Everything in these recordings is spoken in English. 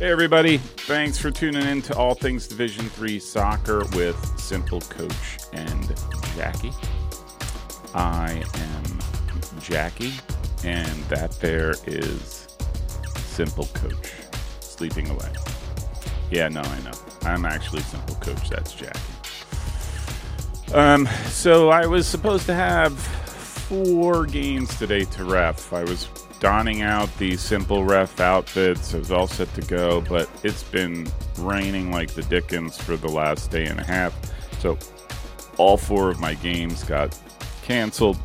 Hey everybody, thanks for tuning in to All Things Division 3 Soccer with Simple Coach and Jackie. I am Jackie, and that there is Simple Coach sleeping away. Yeah, no, I know. I'm actually Simple Coach, that's Jackie. Um, so I was supposed to have four games today to ref. I was donning out the simple ref outfits. I was all set to go, but it's been raining like the Dickens for the last day and a half. So all four of my games got canceled.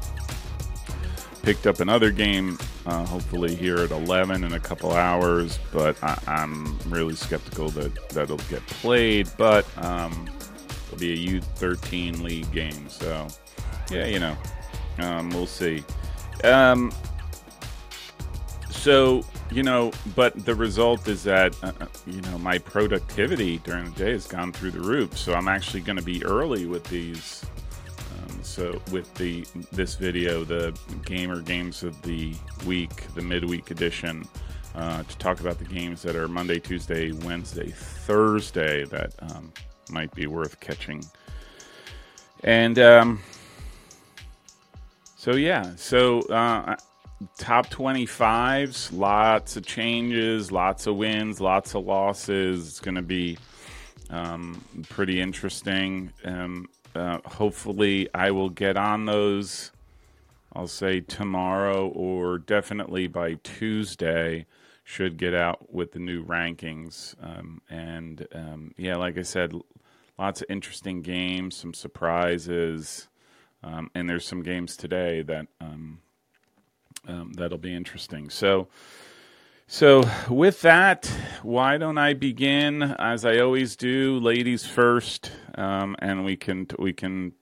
Picked up another game, uh, hopefully here at 11 in a couple hours, but I, am really skeptical that that'll get played. But um, it'll be a U13 league game, so yeah, you know, um, we'll see. Um, so, you know, but the result is that, uh, uh, you know, my productivity during the day has gone through the roof. So I'm actually going to be early with these. Um, so with the this video, the gamer games of the week, the midweek edition, uh, to talk about the games that are Monday, Tuesday, Wednesday, Thursday that um, might be worth catching. And um, so yeah, so uh, top 25s, lots of changes, lots of wins, lots of losses. It's going to be um, pretty interesting. Um, uh, hopefully, I will get on those. I'll say tomorrow or definitely by Tuesday. Should get out with the new rankings. Um, and um, yeah, like I said, lots of interesting games, some surprises. Um, and there's some games today that um, um, that'll be interesting. So, so with that, why don't I begin as I always do, ladies first, um, and we can we can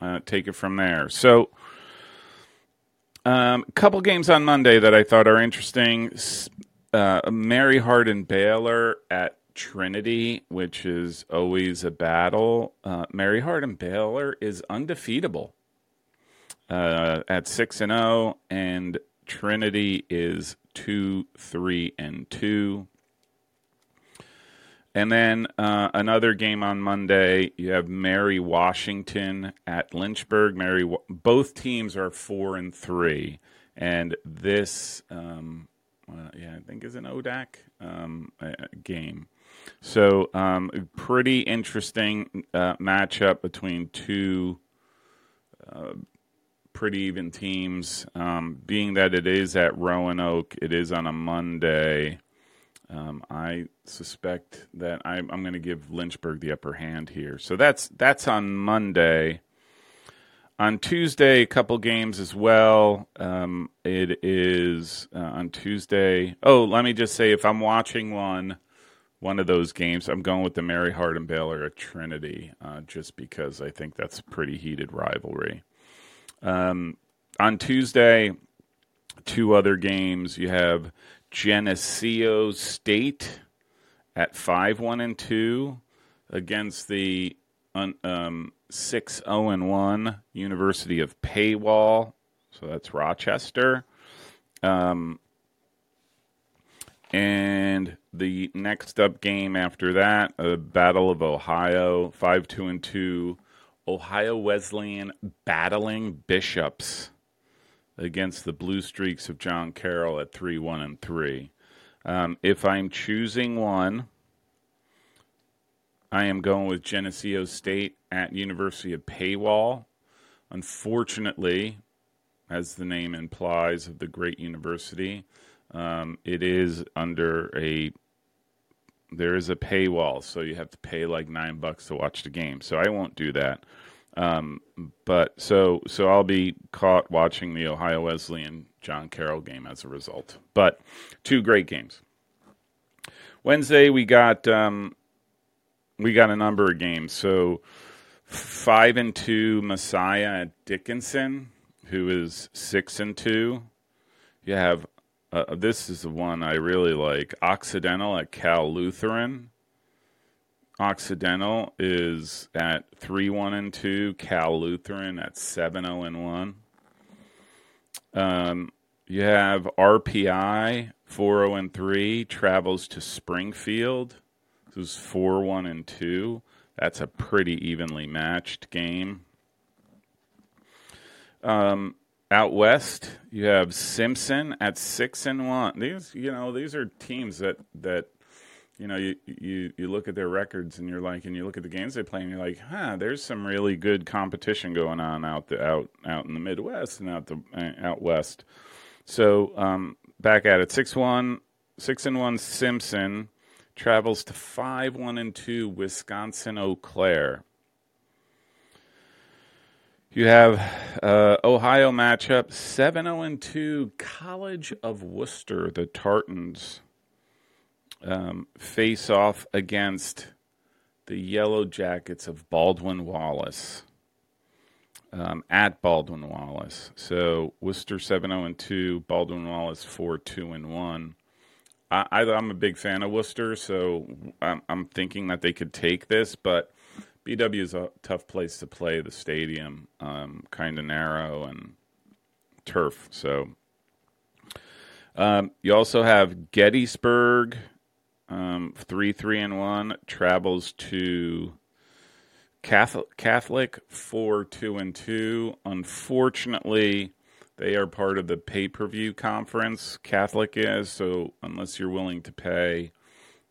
uh, take it from there. So, a um, couple games on Monday that I thought are interesting. Uh, Mary Hardin Baylor at Trinity, which is always a battle. Uh, Mary Hardin Baylor is undefeatable uh, at six and zero, and Trinity is two, three, and two. And then uh, another game on Monday. You have Mary Washington at Lynchburg. Mary, both teams are four and three, and this, um, uh, yeah, I think is an ODAC um, game. So, um, pretty interesting uh, matchup between two uh, pretty even teams. Um, being that it is at Roanoke, it is on a Monday. Um, I suspect that I, am going to give Lynchburg the upper hand here. So that's that's on Monday. On Tuesday, a couple games as well. Um, it is uh, on Tuesday. Oh, let me just say, if I'm watching one, one of those games, I'm going with the Mary Hardin Baylor at Trinity, uh, just because I think that's a pretty heated rivalry. Um, on Tuesday, two other games. You have Geneseo State at five one and two against the um, six zero oh and one University of Paywall. So that's Rochester. Um, and the next up game after that, a Battle of Ohio, five two and two Ohio Wesleyan battling Bishops against the Blue Streaks of John Carroll at 3 1 and 3. Um, if I'm choosing one, I am going with Geneseo State at University of Paywall. Unfortunately, as the name implies of the great university, um, it is under a there is a paywall, so you have to pay like nine bucks to watch the game. So I won't do that. Um, but so so I'll be caught watching the Ohio Wesleyan John Carroll game as a result. But two great games. Wednesday we got um, we got a number of games. So five and two Messiah Dickinson, who is six and two. You have uh, this is the one I really like. Occidental at Cal Lutheran. Occidental is at 3 1 and 2. Cal Lutheran at 7 0 and 1. Um, you have RPI four zero and three travels to Springfield, who's four one and two. That's a pretty evenly matched game. Um, out west, you have Simpson at six and one. These, you know, these are teams that that you know, you, you you look at their records and you're like, and you look at the games they play and you're like, huh, there's some really good competition going on out the out out in the Midwest and out the uh, out west. So um, back at it, six one, six and one. Simpson travels to five one and two. Wisconsin Eau Claire. You have uh, Ohio matchup seven zero and two. College of Wooster, the Tartans um, face off against the Yellow Jackets of Baldwin Wallace um, at Baldwin Wallace. So Wooster 7 0 and 2, Baldwin Wallace 4 2 and 1. I, am a big fan of Wooster, so I'm, I'm, thinking that they could take this, but BW is a tough place to play. The stadium, um, kind of narrow and turf. So um, you also have Gettysburg um, three, three, and one travels to Catholic, Catholic four, two, and two. Unfortunately, they are part of the pay per view conference. Catholic is so unless you're willing to pay,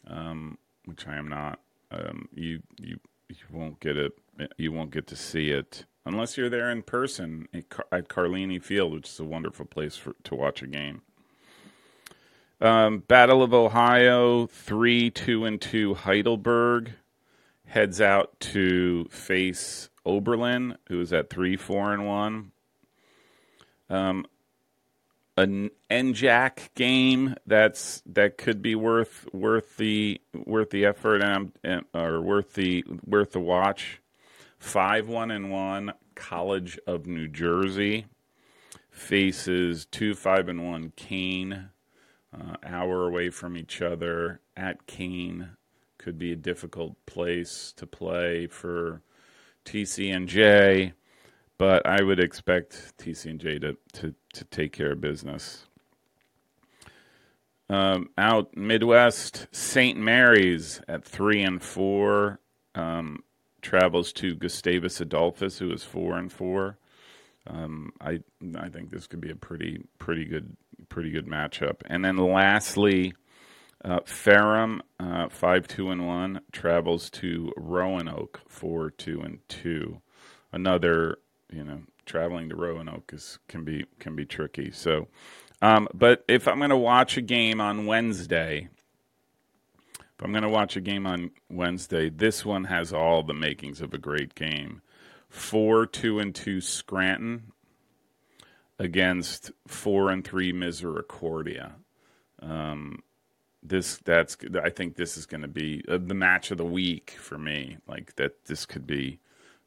um, which I am not, um, you you you won't get it. You won't get to see it unless you're there in person at, Car- at Carlini Field, which is a wonderful place for, to watch a game. Um, Battle of Ohio, three, two, and two. Heidelberg heads out to face Oberlin, who is at three, four, and one. Um, an NJAC game that's that could be worth worth the worth the effort and, and or worth the worth the watch. Five one and one. College of New Jersey faces two five and one. Kean uh, hour away from each other at Kean could be a difficult place to play for TCNJ, but I would expect TCNJ to, to, to take care of business. Um, out Midwest, St. Mary's at three and four um, travels to Gustavus Adolphus, who is four and four. Um, I I think this could be a pretty pretty good pretty good matchup. And then lastly, uh, Ferrum uh, five two and one travels to Roanoke four two and two. Another you know traveling to Roanoke is can be can be tricky. So, um, but if I'm going to watch a game on Wednesday. If I'm going to watch a game on Wednesday, this one has all the makings of a great game four two and two Scranton against four and three Misericordia. Um, this that's I think this is going to be uh, the match of the week for me. Like that, this could be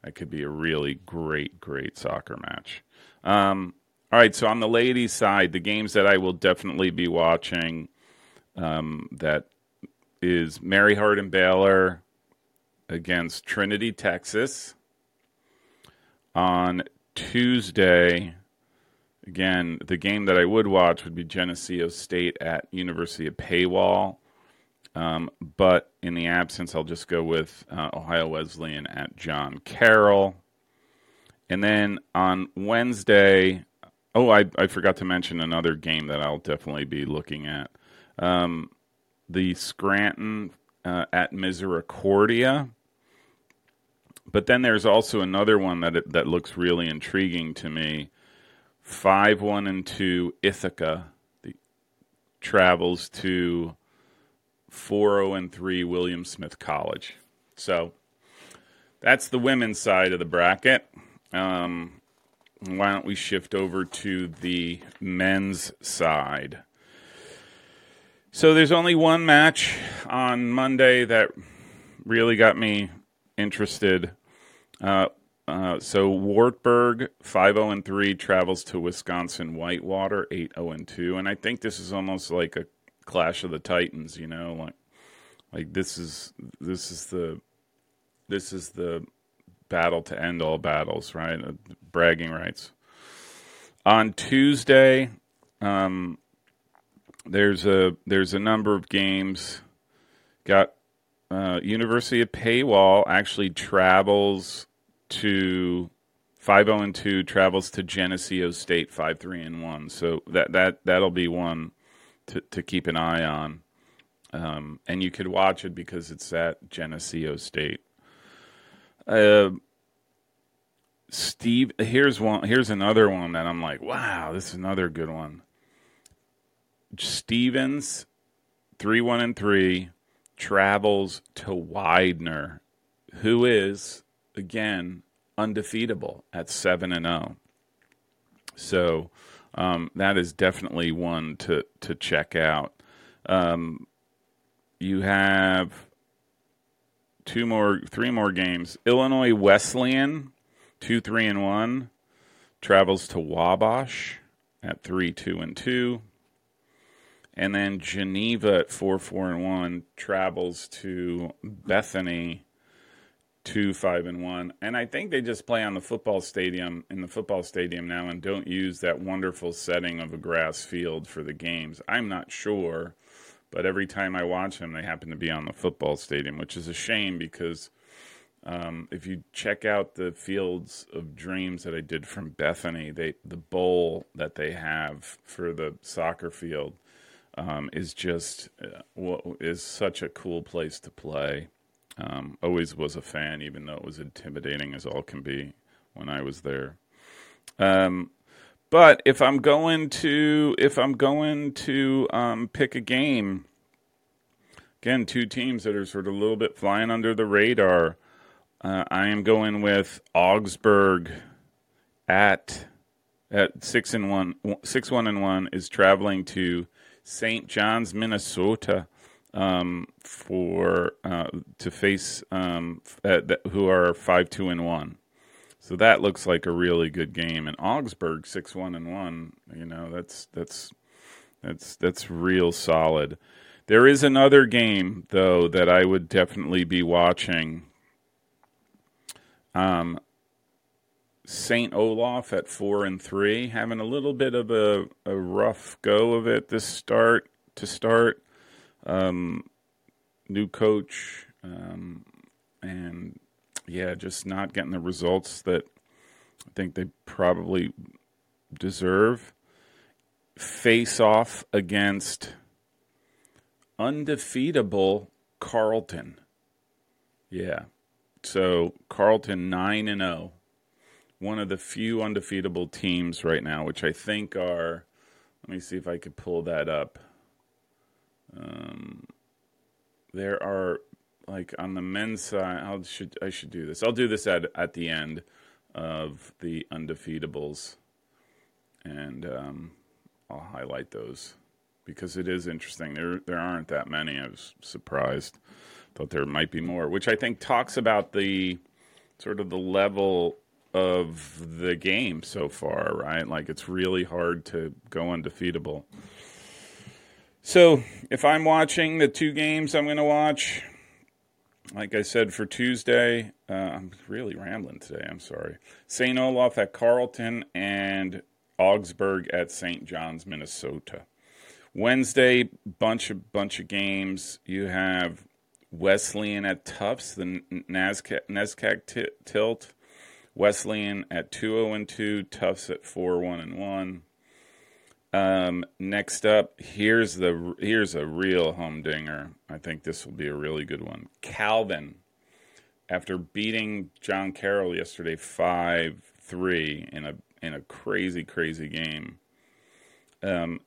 that could be a really great great soccer match. Um, all right, so on the ladies' side, the games that I will definitely be watching um, that is Mary Hardin Baylor against Trinity, Texas on Tuesday. Again, the game that I would watch would be Geneseo State at University of Paywall. Um, but in the absence, I'll just go with uh, Ohio Wesleyan at John Carroll. And then on Wednesday, oh, I, I forgot to mention another game that I'll definitely be looking at. Um, the Scranton uh, at Misericordia but then there's also another one that that looks really intriguing to me. Five one and two Ithaca the, travels to four zero oh and three William Smith College. So that's the women's side of the bracket. Um, why don't we shift over to the men's side? So there's only one match on Monday that really got me interested. Uh, uh, so Wartburg five zero oh and three travels to Wisconsin Whitewater eight zero oh and two, and I think this is almost like a clash of the titans. You know, like like this is this is the this is the battle to end all battles, right? Uh, bragging rights. On Tuesday, um, there's a there's a number of games. Got uh, University of Paywall actually travels to five zero oh and two travels to Geneseo State five three and one. So that that that'll be one to to keep an eye on. Um, and you could watch it because it's at Geneseo State. Uh, Steve, here's one. Here's another one that I'm like, wow, this is another good one. Stevens, three one and three, travels to Widener, who is again undefeatable at seven and zero. Oh. So um, that is definitely one to to check out. Um, you have two more, three more games. Illinois Wesleyan, two, three, and one, travels to Wabash at three, two, and two. And then Geneva at four, four, and one travels to Bethany two, five, and one. And I think they just play on the football stadium in the football stadium now and don't use that wonderful setting of a grass field for the games. I'm not sure, but every time I watch them, they happen to be on the football stadium, which is a shame because um, if you check out the Fields of Dreams that I did from Bethany, they the bowl that they have for the soccer field um, is just uh, is such a cool place to play. Um, always was a fan, even though it was intimidating as all can be when I was there. Um, but if I'm going to if I'm going to um, pick a game, again, two teams that are sort of a little bit flying under the radar. Uh, I am going with Augsburg at at six and one six one and one is traveling to St. John's, Minnesota um, for uh, to face um, uh, who are five two and one. So that looks like a really good game. And Augsburg six one and one. You know that's that's that's that's real solid. There is another game though that I would definitely be watching. Um, Saint Olaf at four and three, having a little bit of a, a rough go of it this start to start. Um, new coach, um, and yeah, just not getting the results that I think they probably deserve. Face off against undefeatable Carleton. Yeah. So Carleton 9 and 0. One of the few undefeatable teams right now, which I think are let me see if I could pull that up. Um, there are like on the men's side. I should I should do this. I'll do this at at the end of the undefeatables, and um, I'll highlight those because it is interesting. There there aren't that many. I was surprised. Thought there might be more, which I think talks about the sort of the level of the game so far, right? Like it's really hard to go undefeatable. So if I'm watching the two games I'm going to watch, like I said for Tuesday, uh, I'm really rambling today. I'm sorry. St. Olaf at Carleton and Augsburg at St. John's, Minnesota. Wednesday, bunch of bunch of games. You have Wesleyan at Tufts, the NESCAC, t- tilt. Wesleyan at 2 0 and 2, Tufts at 4 1 and 1. Um, next up, here's the here's a real humdinger. I think this will be a really good one. Calvin, after beating John Carroll yesterday five three in a in a crazy crazy game, um,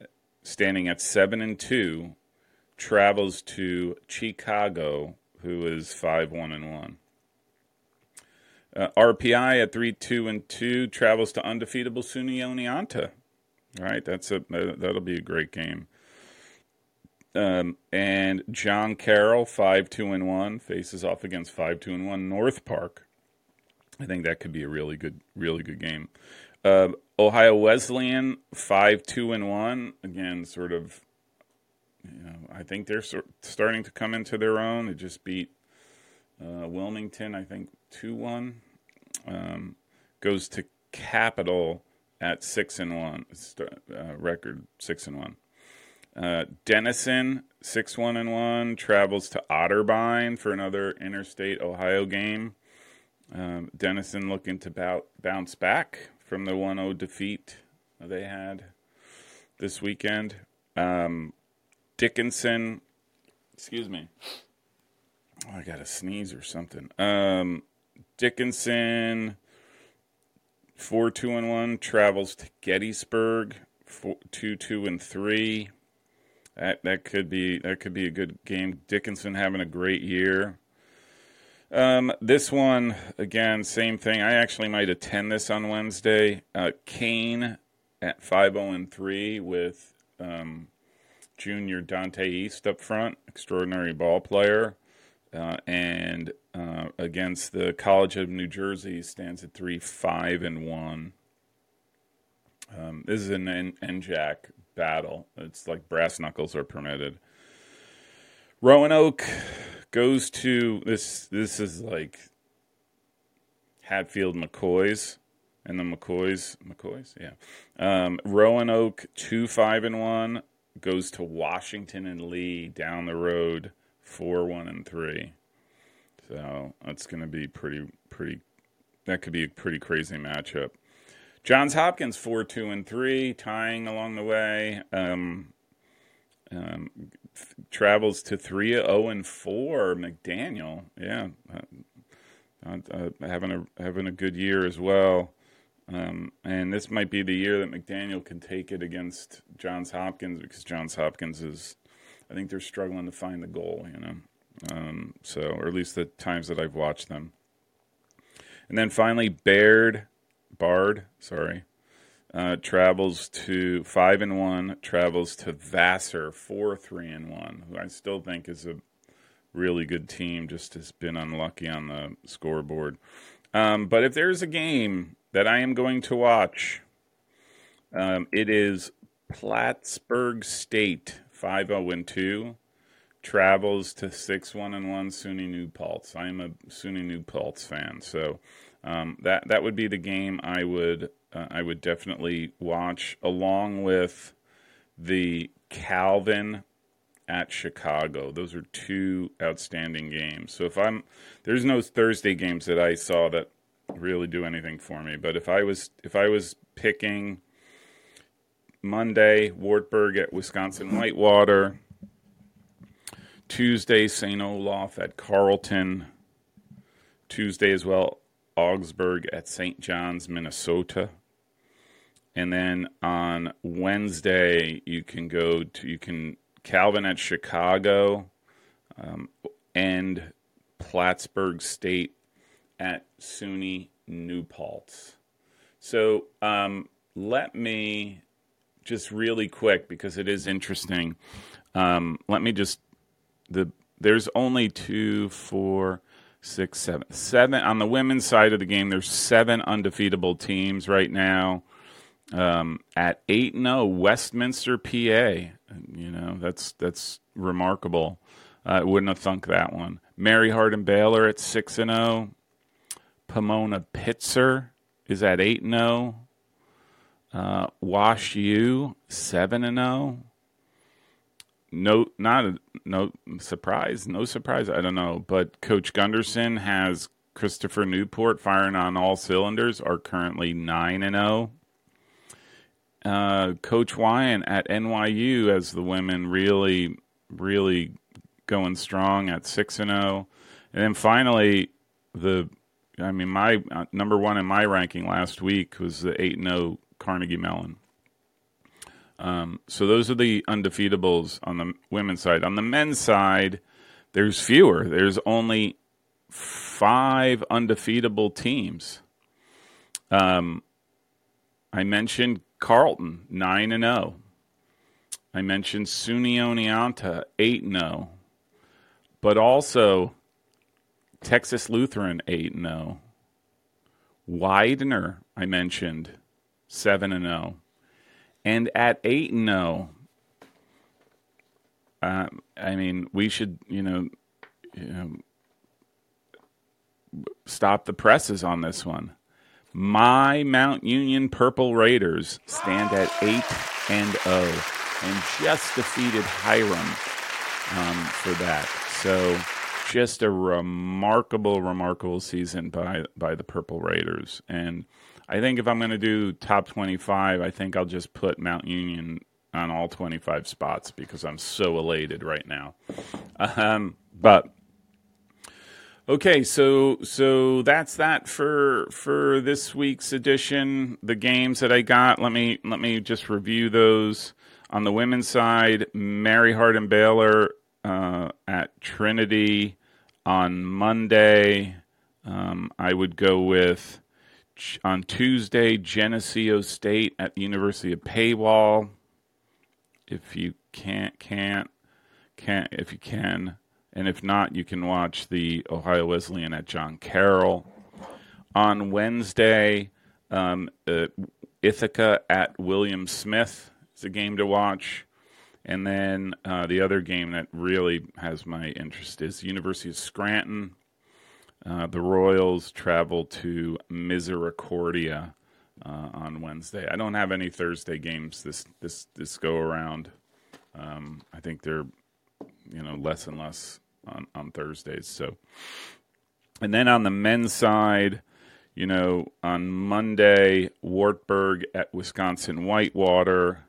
standing at seven and two, travels to Chicago, who is five one and one. Uh, RPI at three two and two travels to undefeatable SUNY Oneonta right? That's a that'll be a great game. Um, and John Carroll, five two and one, faces off against five two and one North Park. I think that could be a really good, really good game. Uh, Ohio Wesleyan, five two and one. Again, sort of. You know, I think they're sort of starting to come into their own. They just beat uh, Wilmington, I think two one. Um, goes to Capital at six and one uh, record, six and one. Uh, Denison six one and one travels to Otterbein for another interstate Ohio game. Um, Denison looking to bounce back from the 1-0 defeat they had this weekend. Um, Dickinson, excuse me. Oh, I got a sneeze or something. Um, Dickinson, four two and one travels to Gettysburg, four, two two and three. That that could be that could be a good game. Dickinson having a great year. Um, this one again, same thing. I actually might attend this on Wednesday. Uh, Kean at five zero and three with um, junior Dante East up front, extraordinary ball player. Uh, and uh, against the College of New Jersey stands at three five and one. Um, this is an N- NJAC battle. It's like brass knuckles are permitted. Roanoke goes to this. This is like Hatfield McCoys and the McCoys. McCoys, yeah. Um, Roanoke two five and one goes to Washington and Lee down the road four one and three. So that's going to be pretty pretty. That could be a pretty crazy matchup. Johns Hopkins four two and three, tying along the way. Um, um, travels to three zero oh and four. McDaniel, yeah, uh, uh, having a having a good year as well. Um, and this might be the year that McDaniel can take it against Johns Hopkins because Johns Hopkins is, I think they're struggling to find the goal, you know. Um, so, or at least the times that I've watched them. And then finally, Baird Bard, sorry, uh, travels to five and one. Travels to Vassar four three and one, who I still think is a really good team. Just has been unlucky on the scoreboard. Um, but if there's a game that I am going to watch, um, it is Plattsburgh State five zero oh and two travels to six one and one SUNY New Paltz. I am a SUNY New Paltz fan, so um, that that would be the game I would uh, I would definitely watch along with the Calvin at Chicago. Those are two outstanding games. So if I'm there's no Thursday games that I saw that really do anything for me, but if I was if I was picking Monday Wartburg at Wisconsin Whitewater, Tuesday St. Olaf at Carleton. Tuesday as well Augsburg at St. John's, Minnesota. And then on Wednesday, you can go to, you can, Calvin at Chicago um, and Plattsburgh State at SUNY New Paltz. So um, let me just really quick, because it is interesting, um, let me just, the there's only two, four, six, seven, seven on the women's side of the game. There's seven undefeatable teams right now. Um, at eight and zero, Westminster, PA. You know that's that's remarkable. I uh, wouldn't have thunk that one. Mary Hardin Baylor at six and zero. Pomona Pitzer is at eight and zero. Uh, Wash U seven and zero no, not no surprise, no surprise. I don't know, but Coach Gunderson has Christopher Newport firing on all cylinders. Are currently nine and zero. Oh. Uh, Coach Wyant at NYU as the women really, really going strong at six and zero, oh. and then finally the, I mean my uh, number one in my ranking last week was the eight and zero oh Carnegie Mellon. Um, so those are the undefeatables on the women's side. On the men's side, there's fewer. There's only five undefeatable teams. Um, I mentioned Carleton nine and zero. Oh. I mentioned SUNY Oneonta eight and zero, but also Texas Lutheran eight and zero. Widener I mentioned seven and zero. And at 8 and 0, uh, I mean, we should, you know, you know, stop the presses on this one. My Mount Union Purple Raiders stand at 8 and 0. and just defeated Hiram um, for that. So just a remarkable, remarkable season by by the Purple Raiders. And I think if I'm going to do top 25, I think I'll just put Mount Union on all 25 spots because I'm so elated right now. Um, but okay, so so that's that for for this week's edition. The games that I got, let me let me just review those. On the women's side, Mary Hardin Baylor uh, at Trinity on Monday. Um, I would go with on Tuesday Geneseo State at the University of Paywall. If you can't can't can't if you can and if not you can watch the ohio wesleyan at john carroll. On wednesday um, uh, ithaca at william smith is a game to watch. And then uh, the other game that really has my interest is the university of scranton uh, the royals travel to misericordia uh, on Wednesday. I don't have any Thursday games this this this go around. Um, I think they're you know less and less on on Thursdays. So, and then on the men's side, you know, on Monday, Wartburg at Wisconsin Whitewater.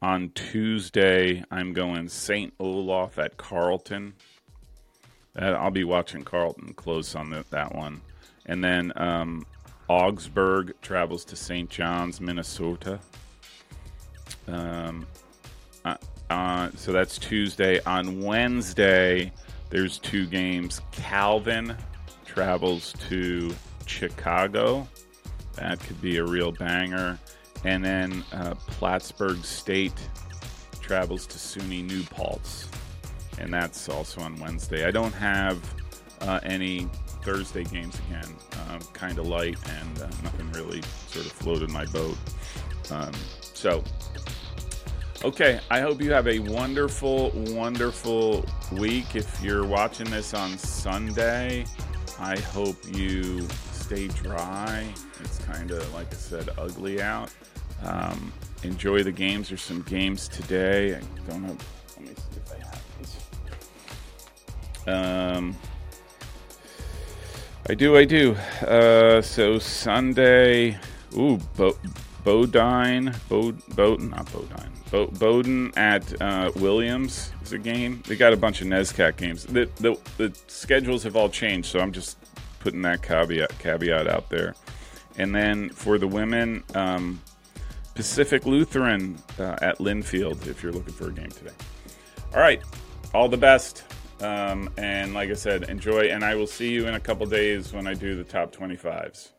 On Tuesday, I'm going St. Olaf at Carleton. I'll be watching Carleton close on the, that one. And then um, Augsburg travels to St. John's, Minnesota. Um, uh, uh, so that's Tuesday. On Wednesday, there's two games. Calvin travels to Chicago. That could be a real banger. And then uh, Plattsburgh State travels to SUNY New Paltz. And that's also on Wednesday. I don't have uh, any Thursday games again. Um, kind of light and uh, nothing really sort of floated my boat. Um, so, okay, I hope you have a wonderful, wonderful week. If you're watching this on Sunday, I hope you stay dry. It's kind of, like I said, ugly out. Um, enjoy the games. There's some games today. I don't know. Um, I do, I do. Uh, so Sunday, ooh, Bo- Bodine, Bo- Bowdoin, not Bodine, Bo- Bowdoin at uh, Williams is a game. They got a bunch of NESCAC games. The, the, the schedules have all changed, so I'm just putting that caveat caveat out there. And then for the women, um, Pacific Lutheran uh, at Linfield if you're looking for a game today. All right, all the best. Um, and like I said, enjoy. And I will see you in a couple days when I do the top 25s.